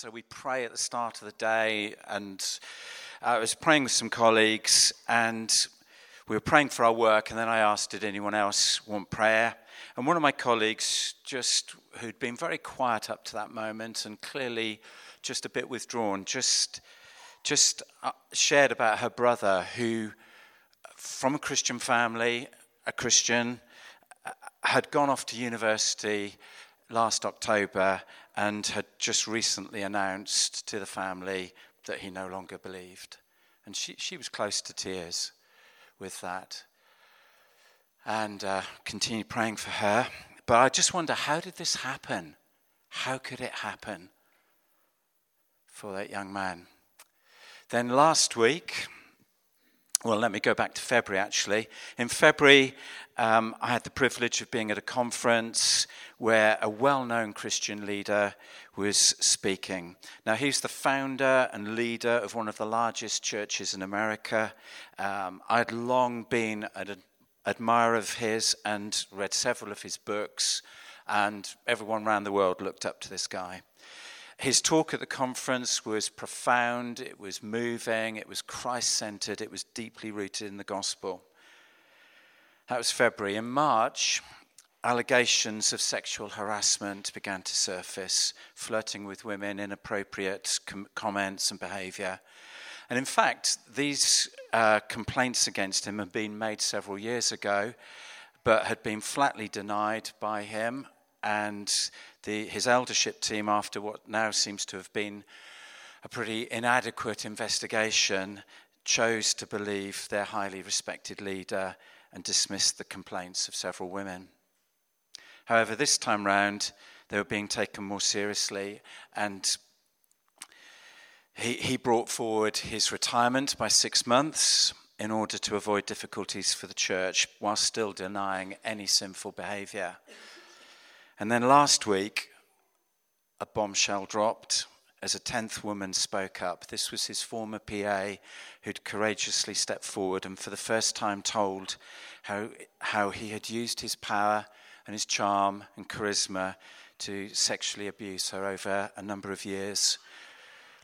So we pray at the start of the day, and I was praying with some colleagues, and we were praying for our work, and then I asked, Did anyone else want prayer? And one of my colleagues, just who'd been very quiet up to that moment and clearly just a bit withdrawn, just, just uh, shared about her brother who, from a Christian family, a Christian, uh, had gone off to university last October and had just recently announced to the family that he no longer believed. And she, she was close to tears with that. And uh, continued praying for her. But I just wonder how did this happen? How could it happen for that young man? Then last week, well, let me go back to February actually. In February, um, I had the privilege of being at a conference where a well known Christian leader was speaking. Now, he's the founder and leader of one of the largest churches in America. Um, I'd long been an admirer of his and read several of his books, and everyone around the world looked up to this guy. His talk at the conference was profound, it was moving, it was Christ centered, it was deeply rooted in the gospel. That was February. In March, allegations of sexual harassment began to surface, flirting with women, inappropriate com- comments and behavior. And in fact, these uh, complaints against him had been made several years ago, but had been flatly denied by him and the, his eldership team, after what now seems to have been a pretty inadequate investigation, chose to believe their highly respected leader and dismissed the complaints of several women. However, this time round, they were being taken more seriously, and he, he brought forward his retirement by six months in order to avoid difficulties for the church while still denying any sinful behavior. And then last week, a bombshell dropped as a tenth woman spoke up. This was his former PA who'd courageously stepped forward and for the first time told how, how he had used his power and his charm and charisma to sexually abuse her over a number of years,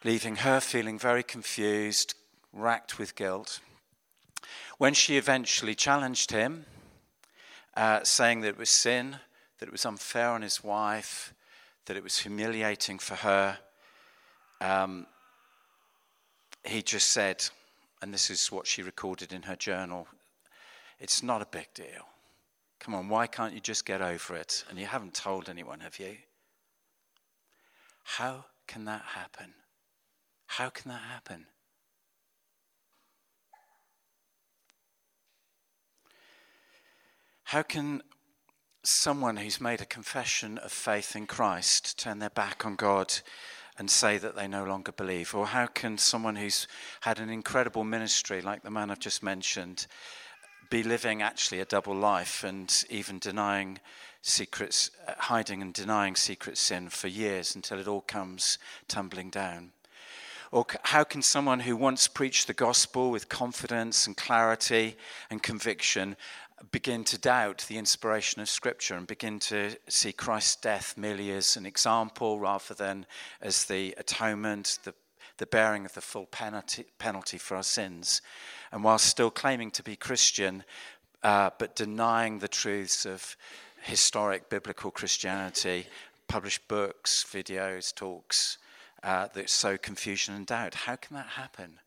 leaving her feeling very confused, racked with guilt. When she eventually challenged him, uh, saying that it was sin, that it was unfair on his wife, that it was humiliating for her. Um, he just said, and this is what she recorded in her journal it's not a big deal. Come on, why can't you just get over it? And you haven't told anyone, have you? How can that happen? How can that happen? How can someone who's made a confession of faith in Christ turn their back on God and say that they no longer believe? Or how can someone who's had an incredible ministry, like the man I've just mentioned, be living actually a double life and even denying secrets, uh, hiding and denying secret sin for years until it all comes tumbling down? Or how can someone who once preached the gospel with confidence and clarity and conviction begin to doubt the inspiration of Scripture and begin to see Christ's death merely as an example rather than as the atonement, the, the bearing of the full penalty, penalty for our sins. And while still claiming to be Christian, uh, but denying the truths of historic biblical Christianity, publish books, videos, talks uh, that sow confusion and doubt. How can that happen?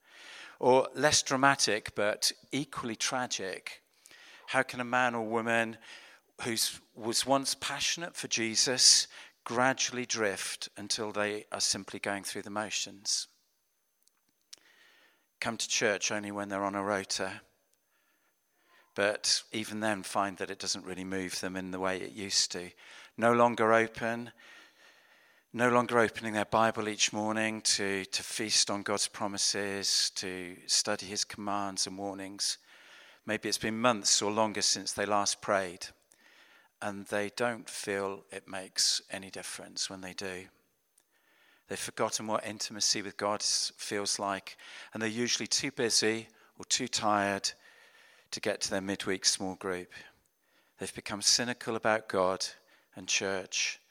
Or less dramatic, but equally tragic how can a man or woman who was once passionate for Jesus gradually drift until they are simply going through the motions? Come to church only when they're on a rota, but even then find that it doesn't really move them in the way it used to. No longer open, no longer opening their Bible each morning to, to feast on God's promises, to study his commands and warnings. Maybe it's been months or longer since they last prayed, and they don't feel it makes any difference when they do. They've forgotten what intimacy with God feels like, and they're usually too busy or too tired to get to their midweek small group. They've become cynical about God and church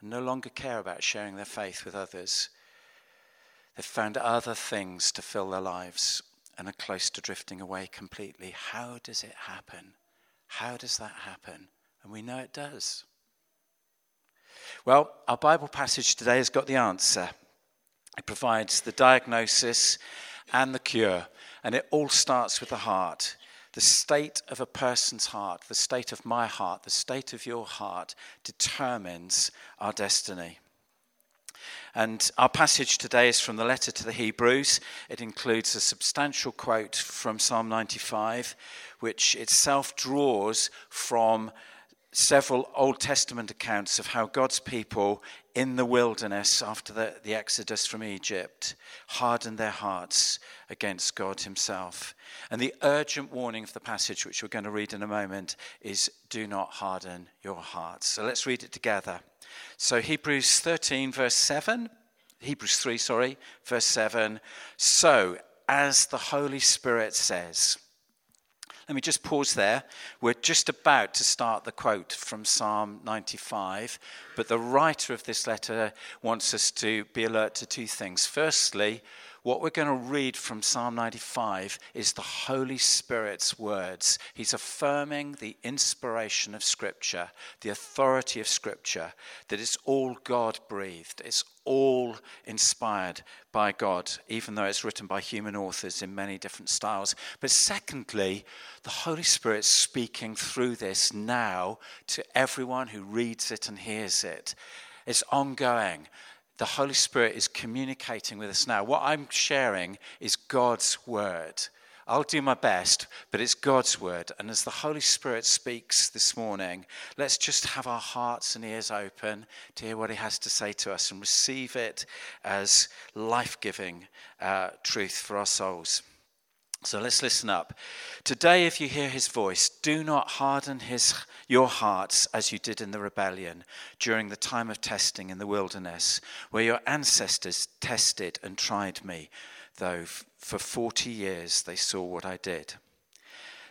and no longer care about sharing their faith with others. They've found other things to fill their lives and are close to drifting away completely. How does it happen? How does that happen? And we know it does. Well, our Bible passage today has got the answer. It provides the diagnosis and the cure, and it all starts with the heart. The state of a person's heart, the state of my heart, the state of your heart determines our destiny. And our passage today is from the letter to the Hebrews. It includes a substantial quote from Psalm 95, which itself draws from several Old Testament accounts of how God's people in the wilderness after the, the, Exodus from Egypt hardened their hearts against God Himself. And the urgent warning of the passage, which we're going to read in a moment, is do not harden your hearts. So let's read it together. So, Hebrews 13, verse 7, Hebrews 3, sorry, verse 7. So, as the Holy Spirit says, let me just pause there. We're just about to start the quote from Psalm 95, but the writer of this letter wants us to be alert to two things. Firstly, what we're going to read from Psalm 95 is the Holy Spirit's words. He's affirming the inspiration of Scripture, the authority of Scripture, that it's all God breathed, it's all inspired by God, even though it's written by human authors in many different styles. But secondly, the Holy Spirit's speaking through this now to everyone who reads it and hears it. It's ongoing the Holy Spirit is communicating with us now. What I'm sharing is God's word. I'll do my best, but it's God's word. And as the Holy Spirit speaks this morning, let's just have our hearts and ears open to hear what He has to say to us and receive it as life giving uh, truth for our souls. So let's listen up. Today, if you hear his voice, do not harden his, your hearts as you did in the rebellion during the time of testing in the wilderness, where your ancestors tested and tried me, though for 40 years they saw what I did.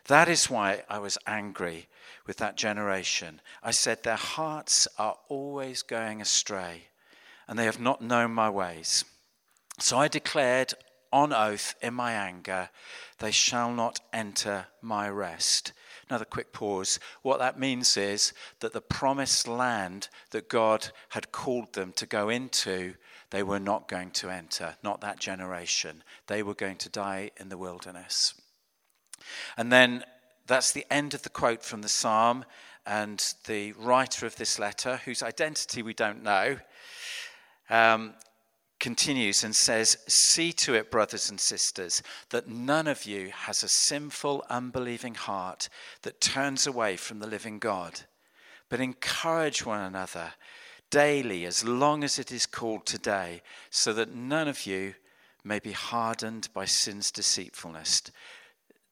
That is why I was angry with that generation. I said, Their hearts are always going astray, and they have not known my ways. So I declared on oath in my anger, they shall not enter my rest. Another quick pause. What that means is that the promised land that God had called them to go into, they were not going to enter, not that generation. They were going to die in the wilderness. And then that's the end of the quote from the psalm. And the writer of this letter, whose identity we don't know, um, continues and says, See to it, brothers and sisters, that none of you has a sinful, unbelieving heart that turns away from the living God, but encourage one another daily, as long as it is called today, so that none of you may be hardened by sin's deceitfulness.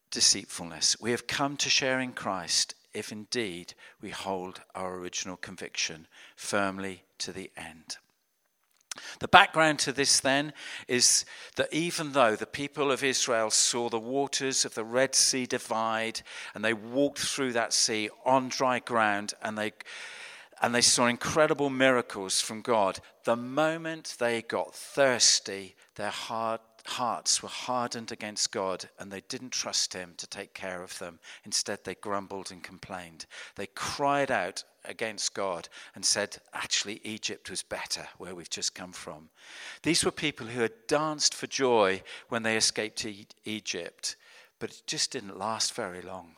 Deceitfulness. We have come to share in Christ if indeed we hold our original conviction firmly to the end. The background to this then is that even though the people of Israel saw the waters of the Red Sea divide and they walked through that sea on dry ground and they and they saw incredible miracles from God, the moment they got thirsty, their heart, hearts were hardened against God and they didn't trust Him to take care of them. Instead, they grumbled and complained. They cried out against God and said, actually, Egypt was better, where we've just come from. These were people who had danced for joy when they escaped Egypt, but it just didn't last very long.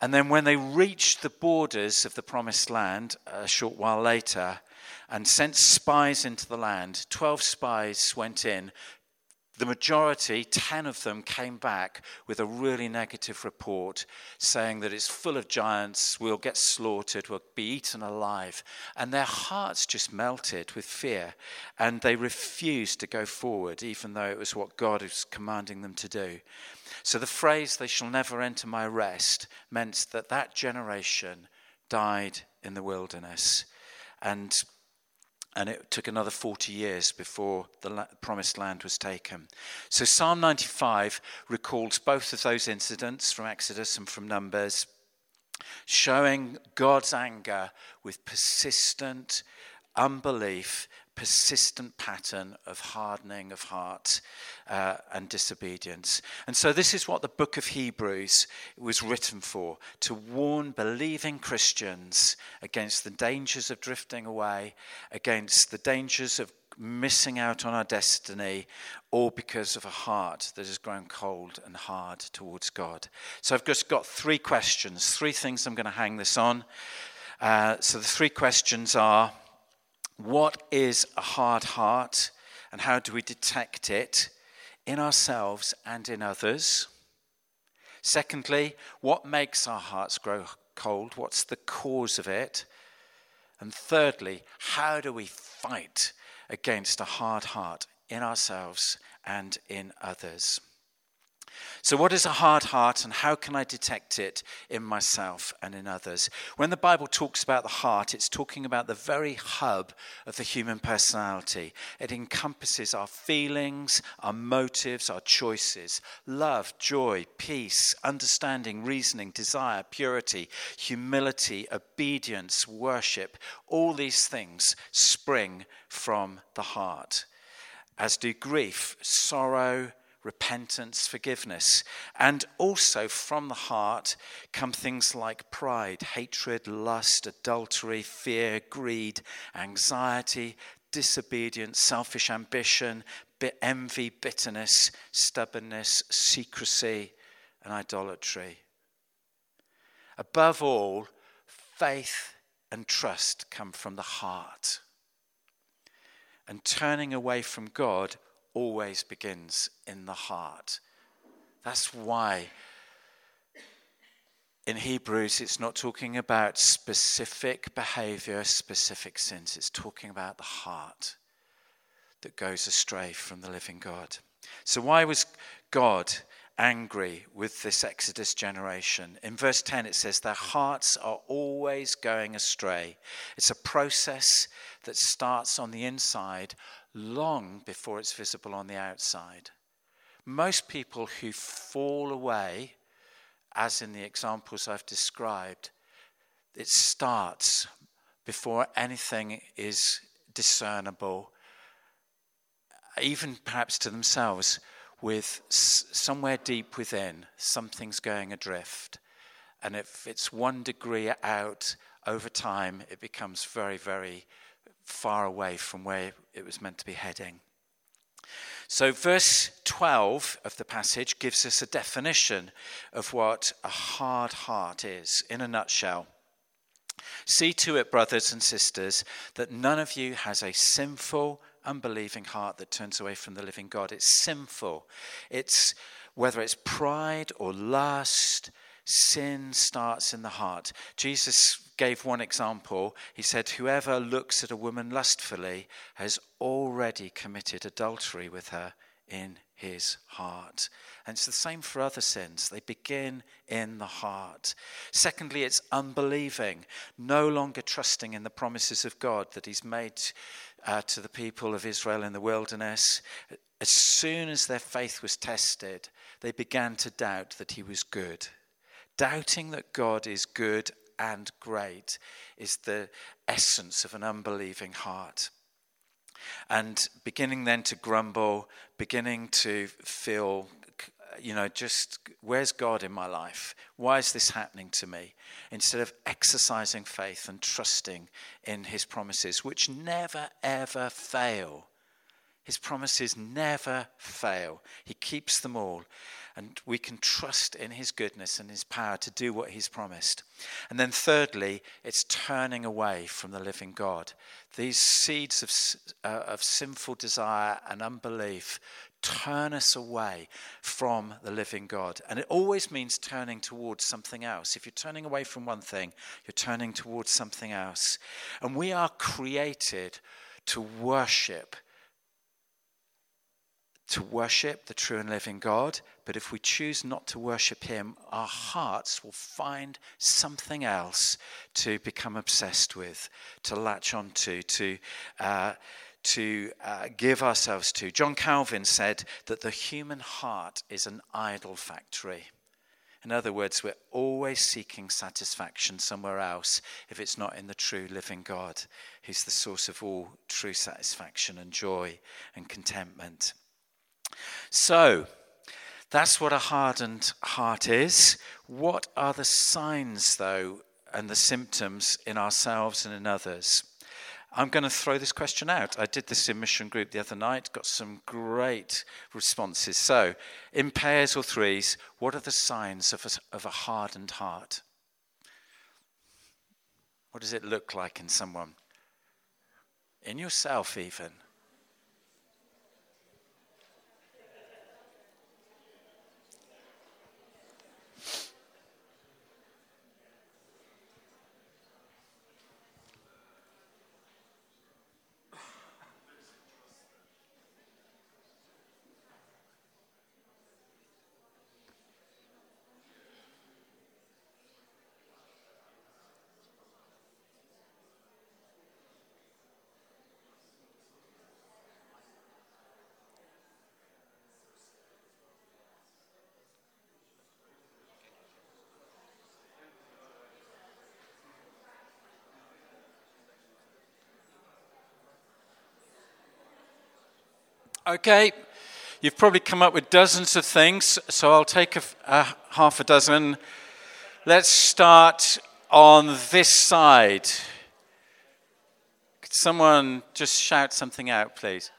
And then when they reached the borders of the promised land a short while later and sent spies into the land, 12 spies went in the majority, 10 of them, came back with a really negative report saying that it's full of giants, we'll get slaughtered, we'll be eaten alive. And their hearts just melted with fear, and they refused to go forward, even though it was what God was commanding them to do. So the phrase, they shall never enter my rest, meant that that generation died in the wilderness. And and it took another 40 years before the promised land was taken. So Psalm 95 recalls both of those incidents from Exodus and from Numbers, showing God's anger with persistent unbelief, persistent pattern of hardening of heart uh, and disobedience. And so, this is what the book of Hebrews was written for to warn believing Christians against the dangers of drifting away, against the dangers of missing out on our destiny, all because of a heart that has grown cold and hard towards God. So I've just got three questions, three things I'm going to hang this on. Uh, so the three questions are what is a hard heart, and how do we detect it in ourselves and in others? Secondly, what makes our hearts grow cold? What's the cause of it? And thirdly, how do we fight against a hard heart in ourselves and in others. So, what is a hard heart and how can I detect it in myself and in others? When the Bible talks about the heart, it's talking about the very hub of the human personality. It encompasses our feelings, our motives, our choices love, joy, peace, understanding, reasoning, desire, purity, humility, obedience, worship. All these things spring from the heart, as do grief, sorrow, repentance, forgiveness. And also from the heart come things like pride, hatred, lust, adultery, fear, greed, anxiety, disobedience, selfish ambition, envy, bitterness, stubbornness, secrecy, and idolatry. Above all, faith and trust come from the heart. And turning away from God always begins in the heart. That's why in Hebrews it's not talking about specific behavior, specific sins. It's talking about the heart that goes astray from the living God. So, why was God angry with this Exodus generation? In verse 10, it says, Their hearts are always going astray. It's a process that starts on the inside long before it's visible on the outside. Most people who fall away, as in the examples I've described, it starts before anything is discernible, even perhaps to themselves, with somewhere deep within, something's going adrift. And if it's one degree out over time, it becomes very, very far away from where it was meant to be heading. So, verse 12 of the passage gives us a definition of what a hard heart is in a nutshell. See to it, brothers and sisters, that none of you has a sinful, unbelieving heart that turns away from the living God. It's sinful. It's whether it's pride or lust, sin starts in the heart. Jesus gave one example. He said, Whoever looks at a woman lustfully has already committed adultery with her in his heart. And it's the same for other sins. They begin in the heart. Secondly, it's unbelieving, no longer trusting in the promises of God that he's made uh, to the people of Israel in the wilderness. As soon as their faith was tested, they began to doubt that he was good. Doubting that God is good and great is the essence of an unbelieving heart. And beginning then to grumble, beginning to feel, you know, just where's God in my life? Why is this happening to me? Instead of exercising faith and trusting in his promises, which never ever fail. His promises never fail. He keeps them all and we can trust in his goodness and his power to do what he's promised. And then, thirdly, it's turning away from the living God. These seeds of, uh, of sinful desire and unbelief turn us away from the living God. And it always means turning towards something else. If you're turning away from one thing, you're turning towards something else. And we are created to worship to worship the true and living God, but if we choose not to worship Him, our hearts will find something else to become obsessed with, to latch onto, to. Uh, to uh, give ourselves to. John Calvin said that the human heart is an idol factory. In other words, we're always seeking satisfaction somewhere else if it's not in the true living God, who's the source of all true satisfaction and joy and contentment. So, that's what a hardened heart is. What are the signs, though, and the symptoms in ourselves and in others? I'm going to throw this question out. I did this in mission group the other night, got some great responses. So, in pairs or threes, what are the signs of a, of a hardened heart? What does it look like in someone? In yourself, even. Okay, you've probably come up with dozens of things, so I'll take a, a half a dozen. Let's start on this side. Could someone just shout something out, please?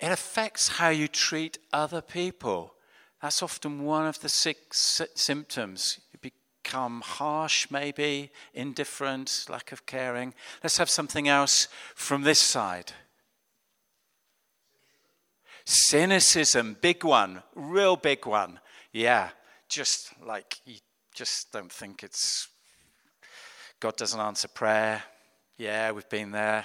It affects how you treat other people. That's often one of the six symptoms. You become harsh, maybe, indifferent, lack of caring. Let's have something else from this side. Cynicism, big one, real big one. Yeah, just like you just don't think it's God doesn't answer prayer. Yeah, we've been there,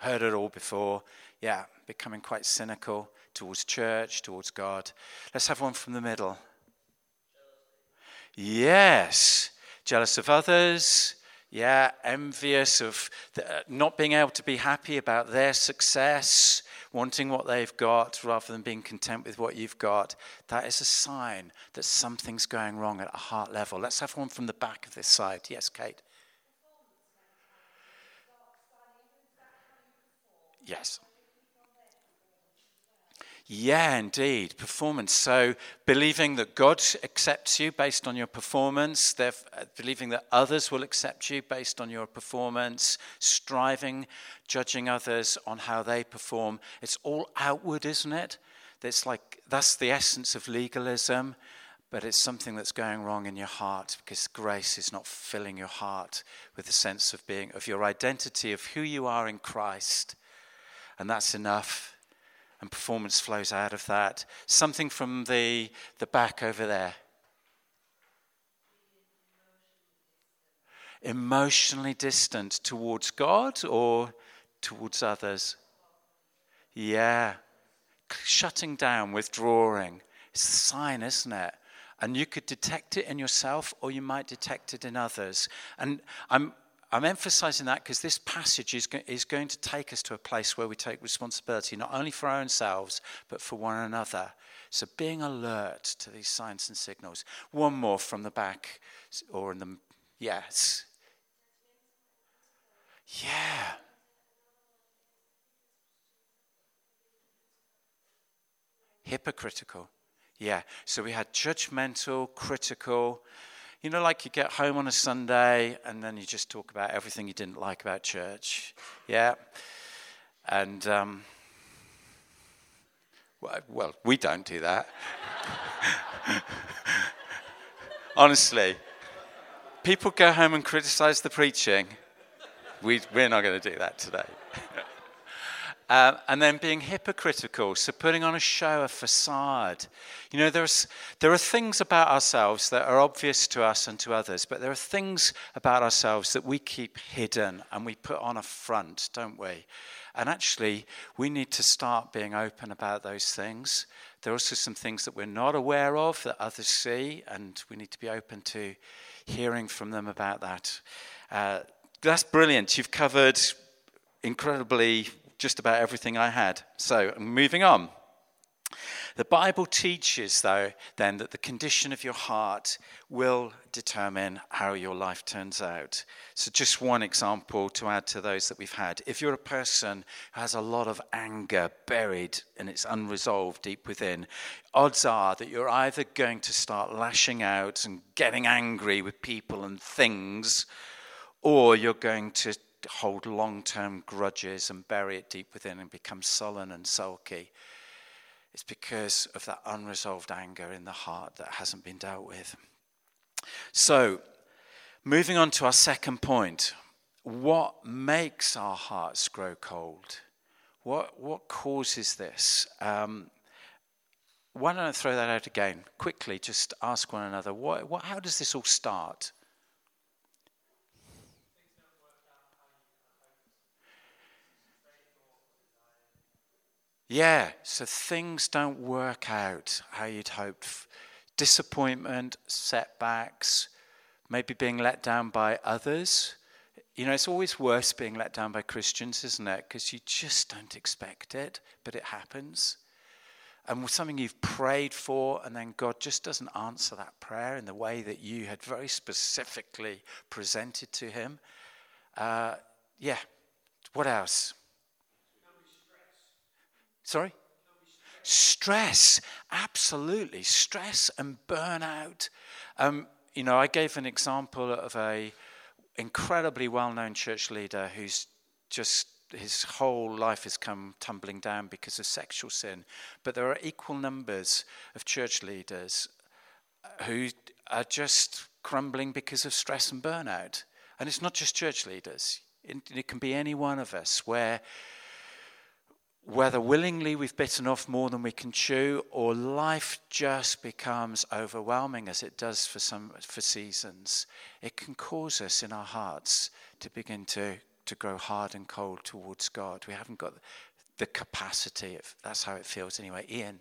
heard it all before. Yeah, becoming quite cynical towards church, towards God. Let's have one from the middle. Yes, jealous of others. Yeah, envious of the, uh, not being able to be happy about their success wanting what they've got rather than being content with what you've got, that is a sign that something's going wrong at a heart level. Let's have one from the back of this side. Yes, Kate. Yes. Yeah, indeed. Performance. So, believing that God accepts you based on your performance, uh, believing that others will accept you based on your performance, striving, judging others on how they perform. It's all outward, isn't it? It's like that's the essence of legalism, but it's something that's going wrong in your heart because grace is not filling your heart with a sense of being, of your identity, of who you are in Christ. And that's enough and performance flows out of that. Something from the, the back over there. Emotionally distant towards God or towards others? Yeah. Shutting down, withdrawing. It's a sign, isn't it? And you could detect it in yourself or you might detect it in others. And I'm I'm emphasizing that because this passage is, go- is going to take us to a place where we take responsibility not only for our own selves, but for one another. So being alert to these signs and signals. One more from the back, or in the. Yes. Yeah. Hypocritical. Yeah. So we had judgmental, critical, you know, like you get home on a Sunday and then you just talk about everything you didn't like about church. Yeah. And, um, well, we don't do that. Honestly, people go home and criticize the preaching. We, we're not going to do that today. Uh, and then being hypocritical, so putting on a show, a facade. You know, there's, there are things about ourselves that are obvious to us and to others, but there are things about ourselves that we keep hidden and we put on a front, don't we? And actually, we need to start being open about those things. There are also some things that we're not aware of that others see, and we need to be open to hearing from them about that. Uh, that's brilliant. You've covered incredibly just about everything I had. So, moving on. The Bible teaches, though, then that the condition of your heart will determine how your life turns out. So, just one example to add to those that we've had. If you're a person who has a lot of anger buried and it's unresolved deep within, odds are that you're either going to start lashing out and getting angry with people and things, or you're going to hold long term grudges and bury it deep within and become sullen and sulky. It's because of that unresolved anger in the heart that hasn't been dealt with. So, moving on to our second point what makes our hearts grow cold? What, what causes this? Um, why don't I throw that out again? Quickly, just ask one another what, what, how does this all start? Yeah, so things don't work out how you'd hoped. Disappointment, setbacks, maybe being let down by others. You know, it's always worse being let down by Christians, isn't it? Because you just don't expect it, but it happens. And something you've prayed for, and then God just doesn't answer that prayer in the way that you had very specifically presented to Him. Uh, yeah, what else? Sorry? Stress, absolutely. Stress and burnout. Um, you know, I gave an example of a incredibly well-known church leader who's just his whole life has come tumbling down because of sexual sin. But there are equal numbers of church leaders who are just crumbling because of stress and burnout. And it's not just church leaders, it, it can be any one of us where whether willingly we've bitten off more than we can chew or life just becomes overwhelming as it does for some for seasons it can cause us in our hearts to begin to to grow hard and cold towards god. We haven't got the capacity that's how it feels anyway. Ian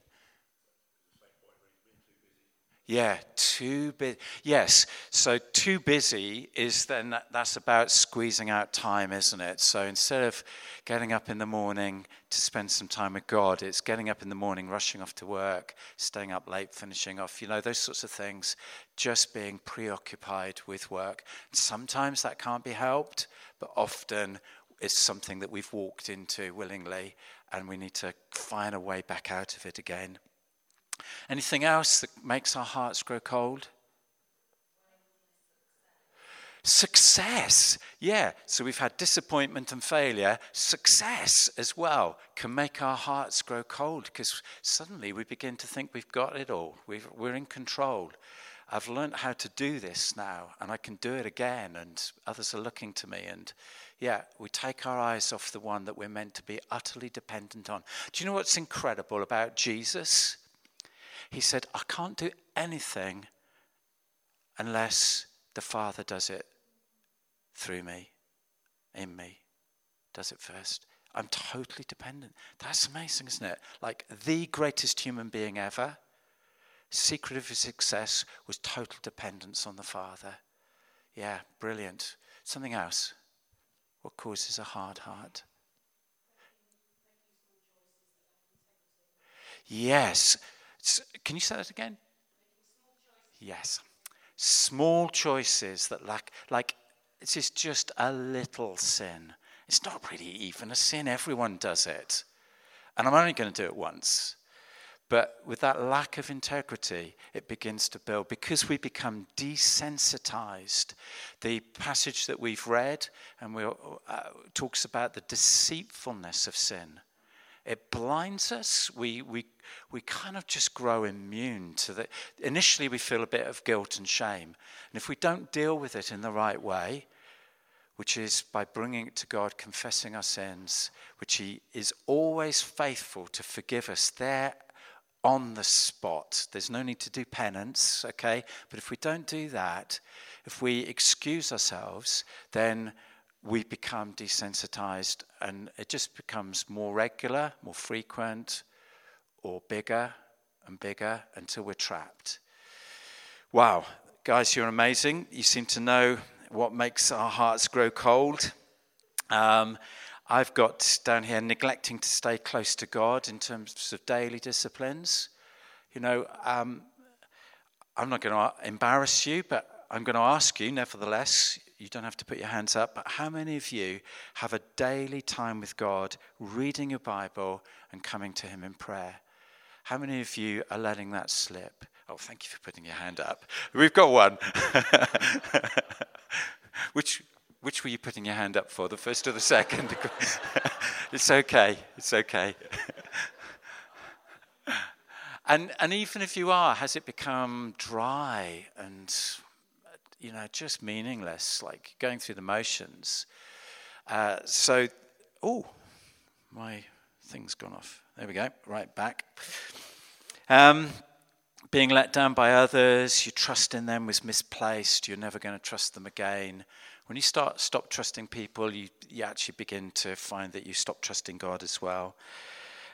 yeah, too busy. Yes, so too busy is then that, that's about squeezing out time, isn't it? So instead of getting up in the morning to spend some time with God, it's getting up in the morning, rushing off to work, staying up late, finishing off, you know, those sorts of things, just being preoccupied with work. Sometimes that can't be helped, but often it's something that we've walked into willingly and we need to find a way back out of it again. Anything else that makes our hearts grow cold? Success. Yeah, so we've had disappointment and failure. Success as well can make our hearts grow cold because suddenly we begin to think we've got it all. we are in control. I've learned how to do this now and I can do it again, and others are looking to me. And yeah, we take our eyes off the one that we're meant to be utterly dependent on. Do you know what's incredible about Jesus? He said, I can't do anything unless the Father does it through me, in me, does it first. I'm totally dependent. That's amazing, isn't it? Like the greatest human being ever, secret of his success was total dependence on the Father. Yeah, brilliant. Something else. What causes a hard heart? Yes, can you say that again? Yes. Small choices that lack, like, this is just a little sin. It's not really even a sin. Everyone does it. And I'm only going to do it once. But with that lack of integrity, it begins to build because we become desensitized. The passage that we've read and we uh, talks about the deceitfulness of sin. It blinds us. We, we, we kind of just grow immune to that. Initially, we feel a bit of guilt and shame. And if we don't deal with it in the right way, which is by bringing it to God, confessing our sins, which He is always faithful to forgive us there on the spot. There's no need to do penance, okay? But if we don't do that, if we excuse ourselves, then we become desensitized and it just becomes more regular, more frequent, or bigger and bigger until we're trapped. Wow, guys, you're amazing. You seem to know what makes our hearts grow cold. Um, I've got down here neglecting to stay close to God in terms of daily disciplines. You know, um, I'm not going to embarrass you, but I'm going to ask you, nevertheless, you don't have to put your hands up, but how many of you have a daily time with God, reading your Bible and coming to Him in prayer? How many of you are letting that slip? Oh, thank you for putting your hand up. We've got one. which, which were you putting your hand up for, the first or the second? it's okay. It's okay. and, and even if you are, has it become dry and you know, just meaningless, like going through the motions. Uh, so, oh, my thing's gone off. There we go, right back. Um, being let down by others, your trust in them was misplaced, you're never going to trust them again. When you start stop trusting people, you, you actually begin to find that you stop trusting God as well.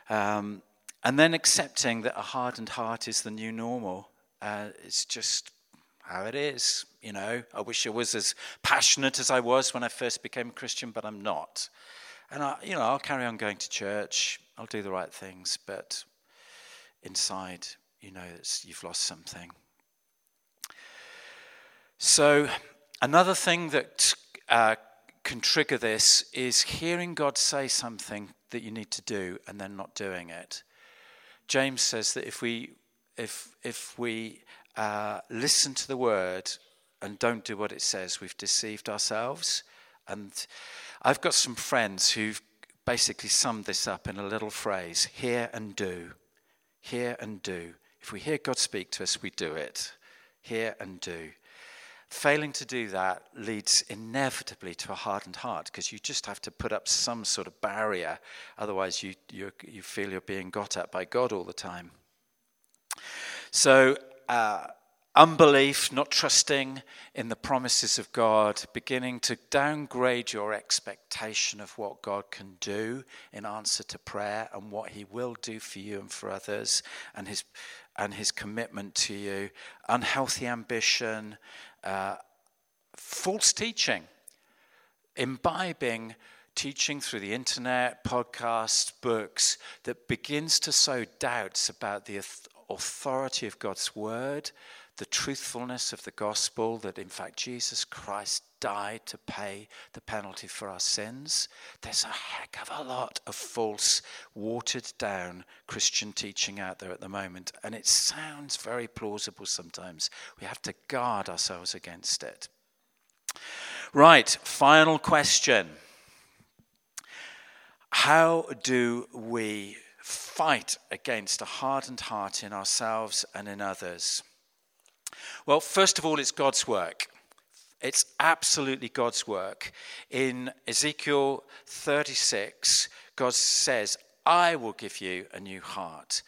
Um, and then accepting that a hardened heart is the new normal. Uh, it's just how it is. You know, I wish I was as passionate as I was when I first became a Christian, but I'm not. And I, you know, I'll carry on going to church. I'll do the right things, but inside, you know, you've lost something. So, another thing that uh, can trigger this is hearing God say something that you need to do and then not doing it. James says that if we if if we uh, listen to the word and don't do what it says, we've deceived ourselves. And I've got some friends who've basically summed this up in a little phrase hear and do. Hear and do. If we hear God speak to us, we do it. Hear and do. Failing to do that leads inevitably to a hardened heart because you just have to put up some sort of barrier. Otherwise, you, you, you feel you're being got at by God all the time. So, uh, unbelief, not trusting in the promises of God, beginning to downgrade your expectation of what God can do in answer to prayer and what He will do for you and for others, and His and His commitment to you, unhealthy ambition, uh, false teaching, imbibing teaching through the internet, podcasts, books that begins to sow doubts about the authority of God's word, the truthfulness of the gospel that in fact Jesus Christ died to pay the penalty for our sins. There's a heck of a lot of false, watered down Christian teaching out there at the moment, and it sounds very plausible sometimes. We have to guard ourselves against it. Right, final question. How do we fight against a hardened heart in ourselves and in others? Well, first of all, it's God's work. It's absolutely God's work. In Ezekiel 36, God says, I will give you a new heart.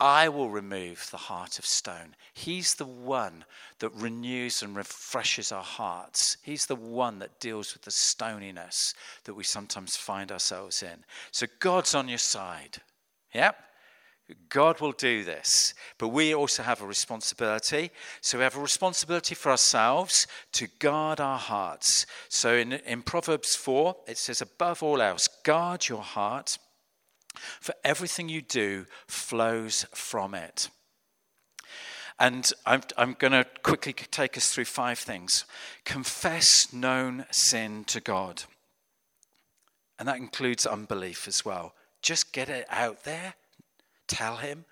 I will remove the heart of stone. He's the one that renews and refreshes our hearts. He's the one that deals with the stoniness that we sometimes find ourselves in. So God's on your side. Yep. God will do this. But we also have a responsibility. So we have a responsibility for ourselves to guard our hearts. So in, in Proverbs 4, it says, above all else, guard your heart, for everything you do flows from it. And I'm, I'm going to quickly take us through five things. Confess known sin to God. And that includes unbelief as well. Just get it out there. Tell him.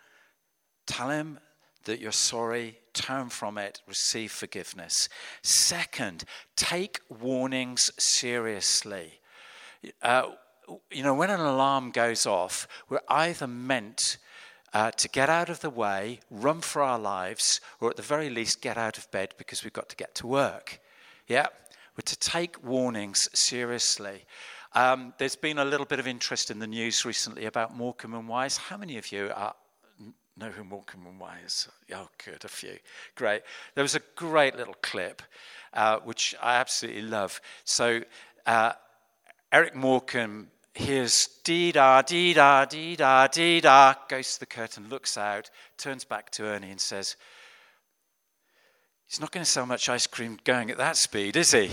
Tell him that you're sorry, turn from it, receive forgiveness. Second, take warnings seriously. Uh, you know, when an alarm goes off, we're either meant uh, to get out of the way, run for our lives, or at the very least get out of bed because we've got to get to work. Yeah? We're to take warnings seriously. Um, there's been a little bit of interest in the news recently about Morecambe and Wise. How many of you are, know who Morecambe and Wise? Oh, good, a few. Great. There was a great little clip, uh, which I absolutely love. So, uh, Eric Morecambe hears dee da, dee da, dee da, dee da, goes to the curtain, looks out, turns back to Ernie and says, He's not going to sell much ice cream going at that speed, is he?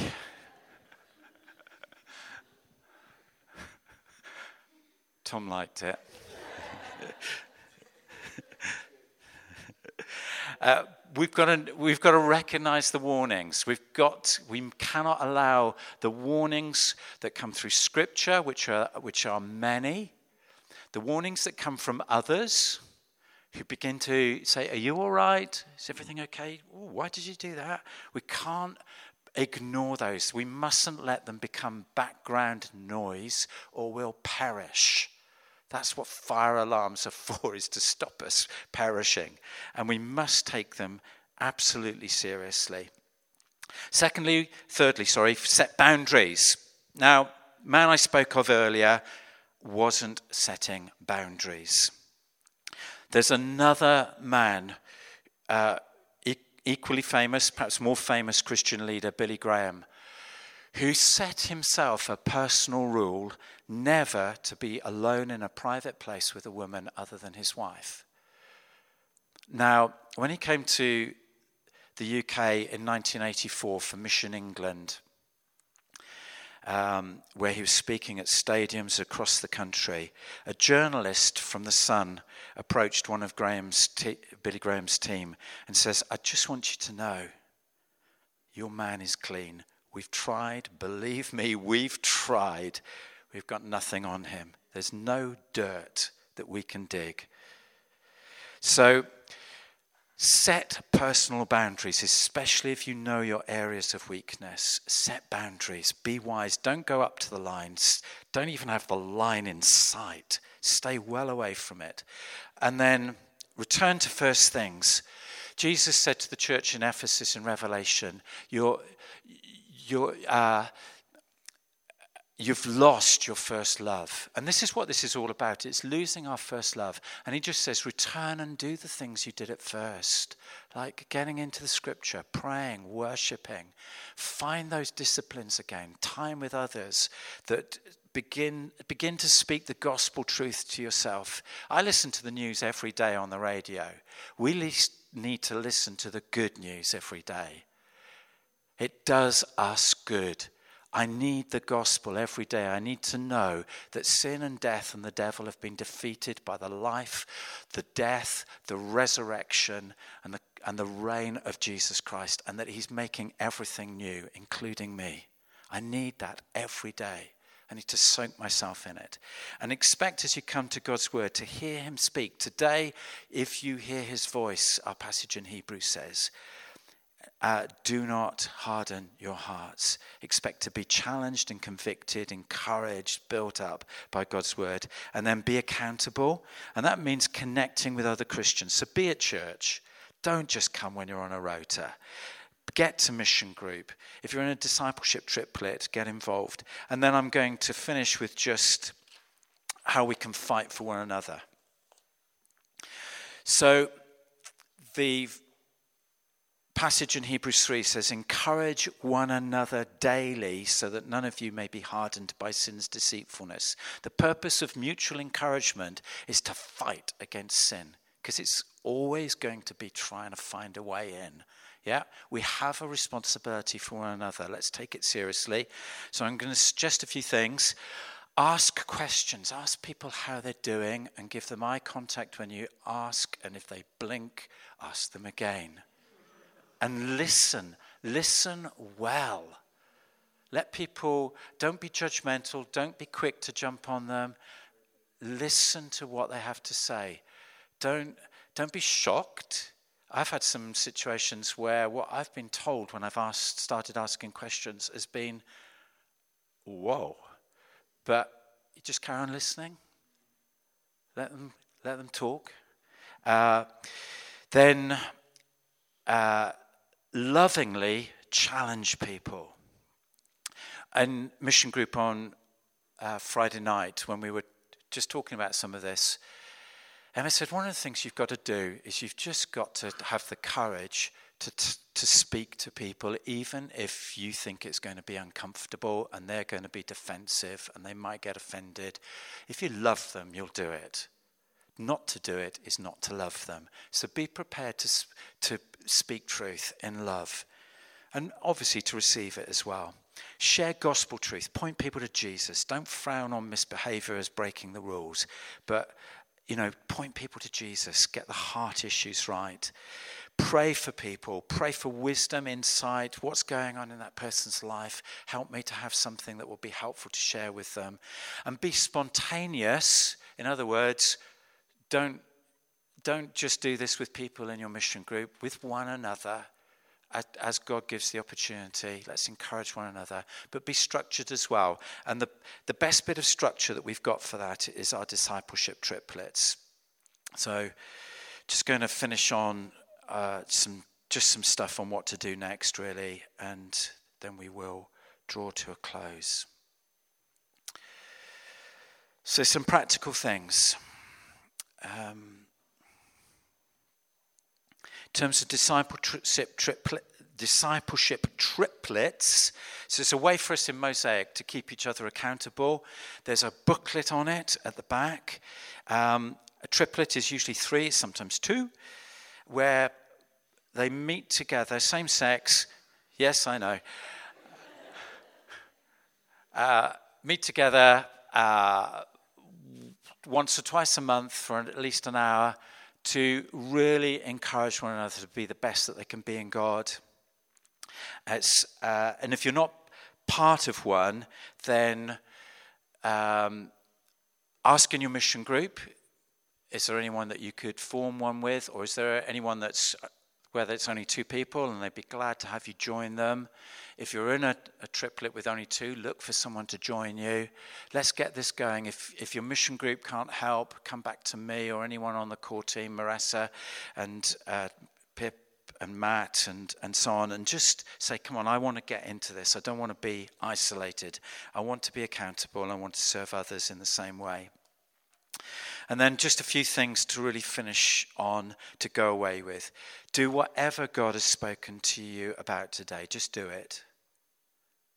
Tom liked it. Uh, we've got to we've got to recognize the warnings. We've got we cannot allow the warnings that come through Scripture, which are which are many, the warnings that come from others who begin to say, Are you all right? Is everything okay? Ooh, why did you do that? We can't ignore those. We mustn't let them become background noise or we'll perish. That's what fire alarms are for, is to stop us perishing. And we must take them absolutely seriously. Secondly, thirdly, sorry, set boundaries. Now, man I spoke of earlier wasn't setting boundaries. There's another man, uh, e- equally famous, perhaps more famous Christian leader, Billy Graham, who set himself a personal rule never to be alone in a private place with a woman other than his wife. Now, when he came to the UK in 1984 for Mission England, um, where he was speaking at stadiums across the country, a journalist from The Sun approached one of Graham's te- Billy Graham's team and says, I just want you to know your man is clean. We've tried, believe me, we've tried. We've got nothing on him. There's no dirt that we can dig. So Set personal boundaries, especially if you know your areas of weakness. Set boundaries. Be wise. Don't go up to the lines. Don't even have the line in sight. Stay well away from it. And then return to first things. Jesus said to the church in Ephesus in Revelation, You're, you're, uh, you've lost your first love. And this is what this is all about it's losing our first love. And he just says, return and do the things you did at first, like getting into the scripture, praying, worshipping. Find those disciplines again, time with others that begin, begin to speak the gospel truth to yourself. I listen to the news every day on the radio. We need to listen to the good news every day. It does us good I need the gospel every day. I need to know that sin and death and the devil have been defeated by the life, the death, the resurrection, and the, and the reign of Jesus Christ, and that he's making everything new, including me. I need that every day. I need to soak myself in it. And expect as you come to God's word to hear him speak. Today, if you hear his voice, our passage in Hebrews says, uh, do not harden your hearts. Expect to be challenged and convicted, encouraged, built up by God's word, and then be accountable. And that means connecting with other Christians. So be at church. Don't just come when you're on a rota. Get to mission group. If you're in a discipleship triplet, get involved. And then I'm going to finish with just how we can fight for one another. So the passage in Hebrews 3 says, Encourage one another daily so that none of you may be hardened by sin's deceitfulness. The purpose of mutual encouragement is to fight against sin because it's always going to be trying to find a way in. Yeah, we have a responsibility for one another. Let's take it seriously. So I'm going to suggest a few things. Ask questions. Ask people how they're doing and give them eye contact when you ask. And if they blink, ask them again and listen. Listen well. Let people, don't be judgmental, don't be quick to jump on them. Listen to what they have to say. Don't, don't be shocked. I've had some situations where what I've been told when I've asked, started asking questions has been, whoa. But you just carry on listening. Let them, let them talk. Uh, then uh, lovingly challenge people. And mission group on uh, Friday night, when we were just talking about some of this, Emma said, One of the things you've got to do is you've just got to have the courage to, to speak to people, even if you think it's going to be uncomfortable and they're going to be defensive and they might get offended. If you love them, you'll do it. Not to do it is not to love them. So be prepared to, to speak truth in love and obviously to receive it as well. Share gospel truth. Point people to Jesus. Don't frown on misbehavior as breaking the rules, but you know, point people to Jesus, get the heart issues right. Pray for people, pray for wisdom, insight, what's going on in that person's life. Help me to have something that will be helpful to share with them. And be spontaneous. In other words, don't, don't just do this with people in your mission group, with one another as God gives the opportunity. Let's encourage one another, but be structured as well. And the, the best bit of structure that we've got for that is our discipleship triplets. So, just going to finish on uh, some just some stuff on what to do next, really, and then we will draw to a close. So, some practical things. Um, in terms of discipleship, triplet, discipleship triplets. So it's a way for us in Mosaic to keep each other accountable. There's a booklet on it at the back. Um, a triplet is usually three, sometimes two, where they meet together, same sex. Yes, I know. Uh, meet together uh, once or twice a month for at least an hour to really encourage one another to be the best that they can be in God. Uh, and if you're not part of one, then um, ask in your mission group is there anyone that you could form one with, or is there anyone that's whether it's only two people and they'd be glad to have you join them. If you're in a, a, triplet with only two, look for someone to join you. Let's get this going. If, if your mission group can't help, come back to me or anyone on the core team, Marissa and uh, Pip and Matt and, and so on, and just say, come on, I want to get into this. I don't want to be isolated. I want to be accountable. I want to serve others in the same way. And then just a few things to really finish on to go away with. Do whatever God has spoken to you about today, just do it.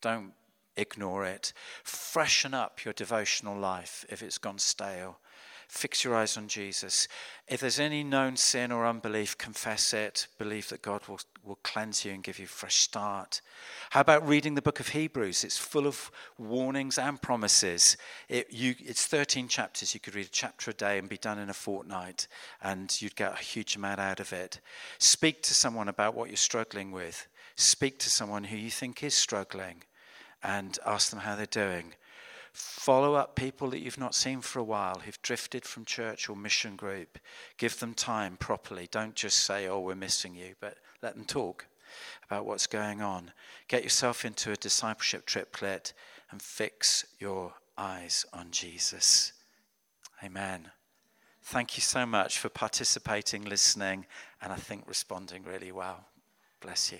Don't ignore it. Freshen up your devotional life if it's gone stale. Fix your eyes on Jesus. If there's any known sin or unbelief, confess it. Believe that God will, will cleanse you and give you a fresh start. How about reading the book of Hebrews? It's full of warnings and promises. It, you, it's 13 chapters. You could read a chapter a day and be done in a fortnight, and you'd get a huge amount out of it. Speak to someone about what you're struggling with. Speak to someone who you think is struggling and ask them how they're doing. Follow up people that you've not seen for a while who've drifted from church or mission group. Give them time properly. Don't just say, oh, we're missing you, but let them talk about what's going on. Get yourself into a discipleship triplet and fix your eyes on Jesus. Amen. Thank you so much for participating, listening, and I think responding really well. Bless you.